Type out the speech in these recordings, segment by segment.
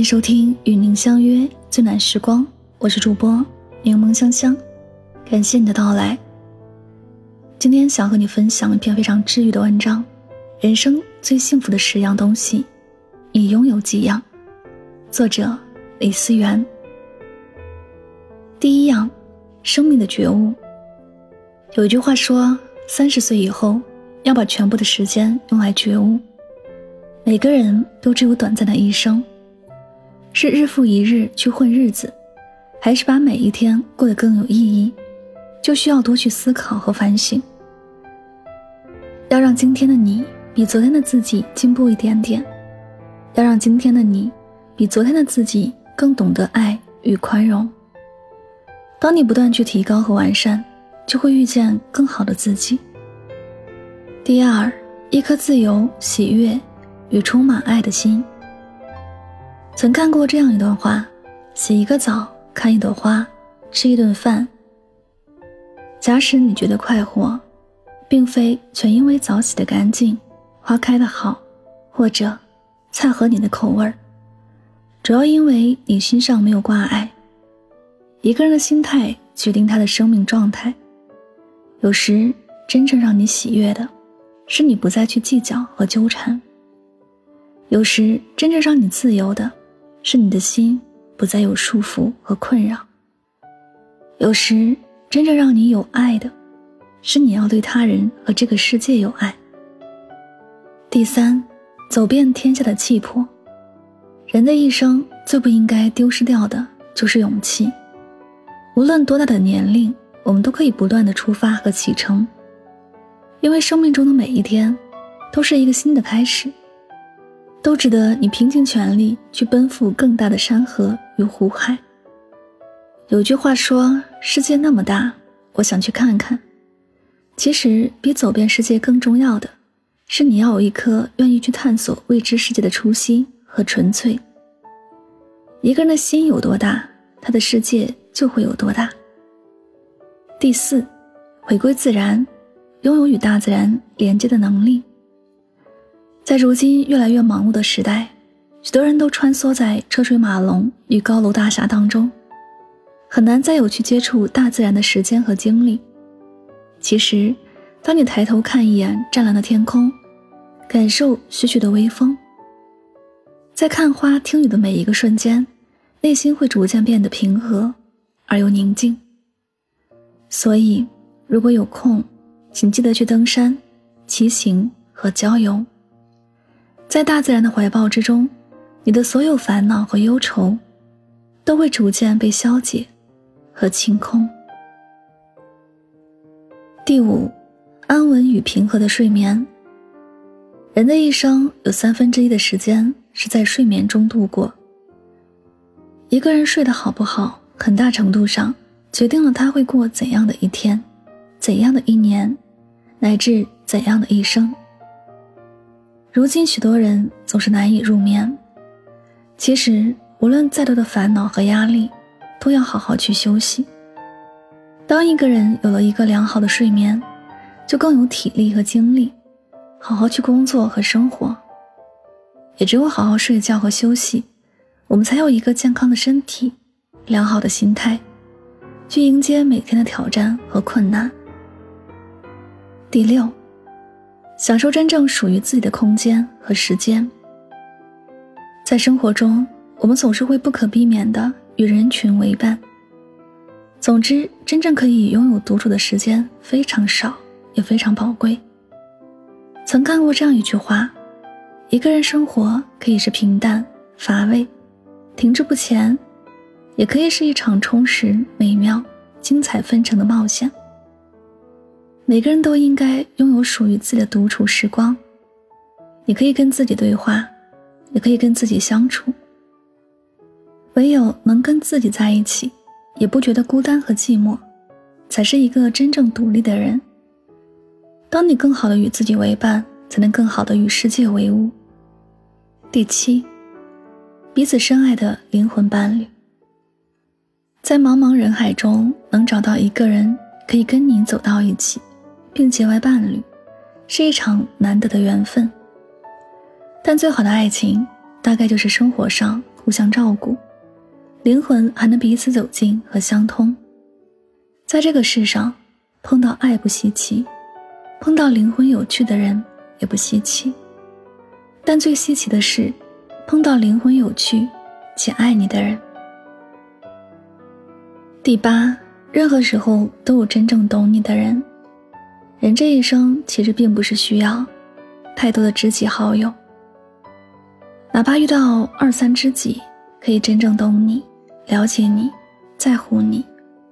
迎收听与您相约最暖时光，我是主播柠檬香香，感谢你的到来。今天想和你分享一篇非常治愈的文章，《人生最幸福的十样东西，你拥有几样？》作者李思源。第一样，生命的觉悟。有一句话说，三十岁以后要把全部的时间用来觉悟。每个人都只有短暂的一生。是日复一日去混日子，还是把每一天过得更有意义，就需要多去思考和反省。要让今天的你比昨天的自己进步一点点，要让今天的你比昨天的自己更懂得爱与宽容。当你不断去提高和完善，就会遇见更好的自己。第二，一颗自由、喜悦与充满爱的心。曾看过这样一段话：洗一个澡，看一朵花，吃一顿饭。假使你觉得快活，并非全因为澡洗得干净，花开得好，或者菜合你的口味儿，主要因为你心上没有挂碍。一个人的心态决定他的生命状态。有时，真正让你喜悦的，是你不再去计较和纠缠；有时，真正让你自由的。是你的心不再有束缚和困扰。有时，真正让你有爱的，是你要对他人和这个世界有爱。第三，走遍天下的气魄。人的一生最不应该丢失掉的就是勇气。无论多大的年龄，我们都可以不断的出发和启程，因为生命中的每一天，都是一个新的开始。都值得你拼尽全力去奔赴更大的山河与湖海。有句话说：“世界那么大，我想去看看。”其实，比走遍世界更重要的，是你要有一颗愿意去探索未知世界的初心和纯粹。一个人的心有多大，他的世界就会有多大。第四，回归自然，拥有与大自然连接的能力。在如今越来越忙碌的时代，许多人都穿梭在车水马龙与高楼大厦当中，很难再有去接触大自然的时间和精力。其实，当你抬头看一眼湛蓝的天空，感受徐徐的微风，在看花听雨的每一个瞬间，内心会逐渐变得平和而又宁静。所以，如果有空，请记得去登山、骑行和郊游。在大自然的怀抱之中，你的所有烦恼和忧愁，都会逐渐被消解和清空。第五，安稳与平和的睡眠。人的一生有三分之一的时间是在睡眠中度过。一个人睡得好不好，很大程度上决定了他会过怎样的一天，怎样的一年，乃至怎样的一生。如今，许多人总是难以入眠。其实，无论再多的烦恼和压力，都要好好去休息。当一个人有了一个良好的睡眠，就更有体力和精力，好好去工作和生活。也只有好好睡觉和休息，我们才有一个健康的身体，良好的心态，去迎接每天的挑战和困难。第六。享受真正属于自己的空间和时间。在生活中，我们总是会不可避免的与人群为伴。总之，真正可以拥有独处的时间非常少，也非常宝贵。曾看过这样一句话：一个人生活可以是平淡乏味、停滞不前，也可以是一场充实、美妙、精彩纷呈的冒险。每个人都应该拥有属于自己的独处时光，你可以跟自己对话，也可以跟自己相处。唯有能跟自己在一起，也不觉得孤单和寂寞，才是一个真正独立的人。当你更好的与自己为伴，才能更好的与世界为伍。第七，彼此深爱的灵魂伴侣，在茫茫人海中能找到一个人可以跟你走到一起。并结为伴侣，是一场难得的缘分。但最好的爱情，大概就是生活上互相照顾，灵魂还能彼此走近和相通。在这个世上，碰到爱不稀奇，碰到灵魂有趣的人也不稀奇。但最稀奇的是，碰到灵魂有趣且爱你的人。第八，任何时候都有真正懂你的人。人这一生其实并不是需要太多的知己好友，哪怕遇到二三知己，可以真正懂你、了解你、在乎你，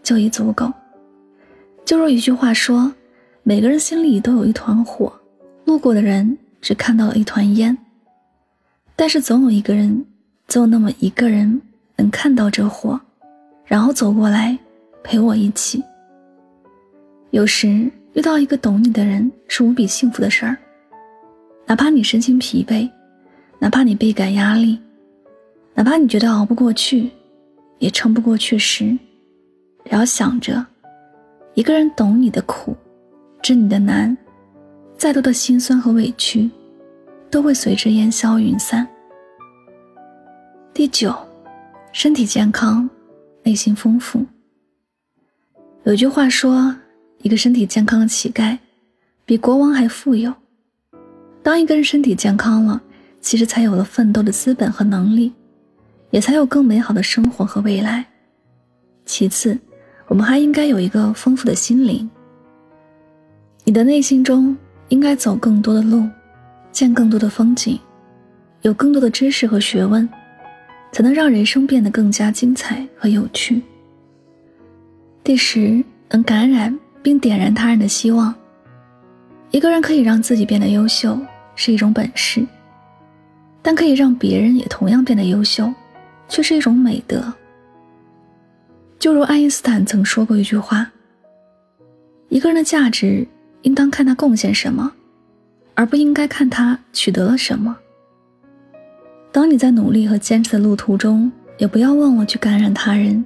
就已足够。就如一句话说：“每个人心里都有一团火，路过的人只看到了一团烟。但是总有一个人，总有那么一个人能看到这火，然后走过来陪我一起。”有时。遇到一个懂你的人是无比幸福的事儿，哪怕你身心疲惫，哪怕你倍感压力，哪怕你觉得熬不过去，也撑不过去时，也要想着，一个人懂你的苦，知你的难，再多的心酸和委屈，都会随之烟消云散。第九，身体健康，内心丰富。有句话说。一个身体健康的乞丐，比国王还富有。当一个人身体健康了，其实才有了奋斗的资本和能力，也才有更美好的生活和未来。其次，我们还应该有一个丰富的心灵。你的内心中应该走更多的路，见更多的风景，有更多的知识和学问，才能让人生变得更加精彩和有趣。第十，能感染。并点燃他人的希望。一个人可以让自己变得优秀是一种本事，但可以让别人也同样变得优秀，却是一种美德。就如爱因斯坦曾说过一句话：“一个人的价值应当看他贡献什么，而不应该看他取得了什么。”当你在努力和坚持的路途中，也不要忘了去感染他人，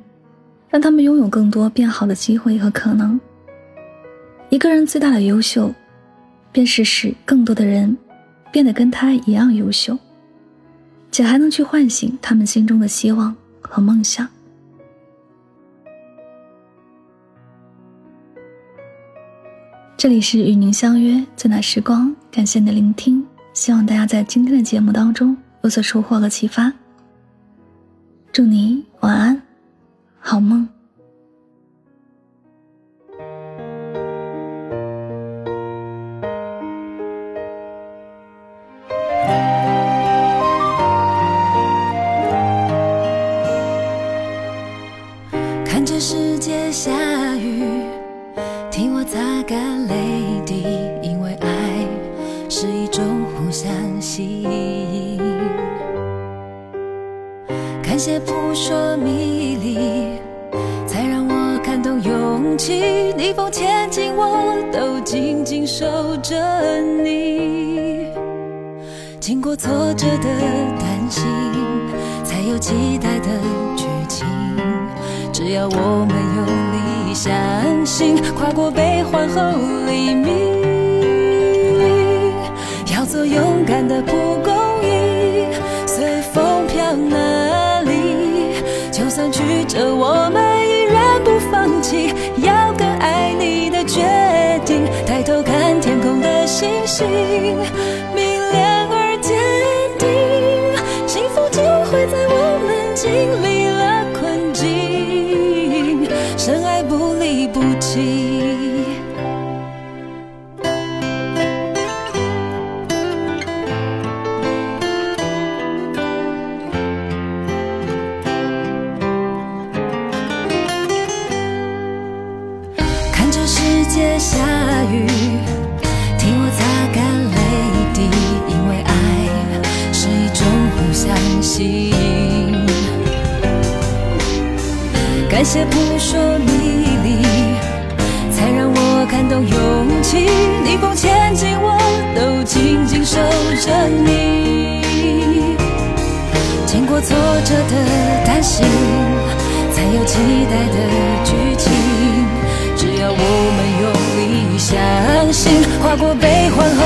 让他们拥有更多变好的机会和可能。一个人最大的优秀，便是使更多的人变得跟他一样优秀，且还能去唤醒他们心中的希望和梦想。这里是与您相约最暖时光，感谢您的聆听，希望大家在今天的节目当中有所收获和启发。祝你晚安，好梦。起。逆风前进，我都紧紧守着你。经过挫折的担心，才有期待的剧情。只要我们用力相信，跨过悲欢后黎明，要做勇敢的心。感谢扑朔迷离，才让我感动勇气。逆风前进，我都紧紧守着你。经过挫折的担心，才有期待的剧情。只要我们用力相信，跨过悲欢后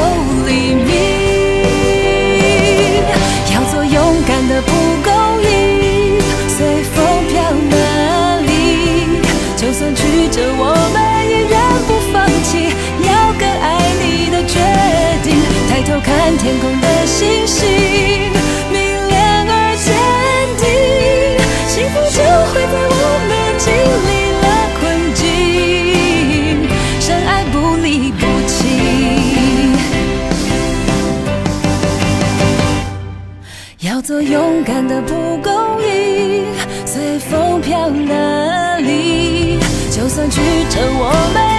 看天空的星星，明亮而坚定，幸福就会在我们经历了困境，深爱不离不弃。要做勇敢的蒲公英，随风飘哪里？就算曲折，我们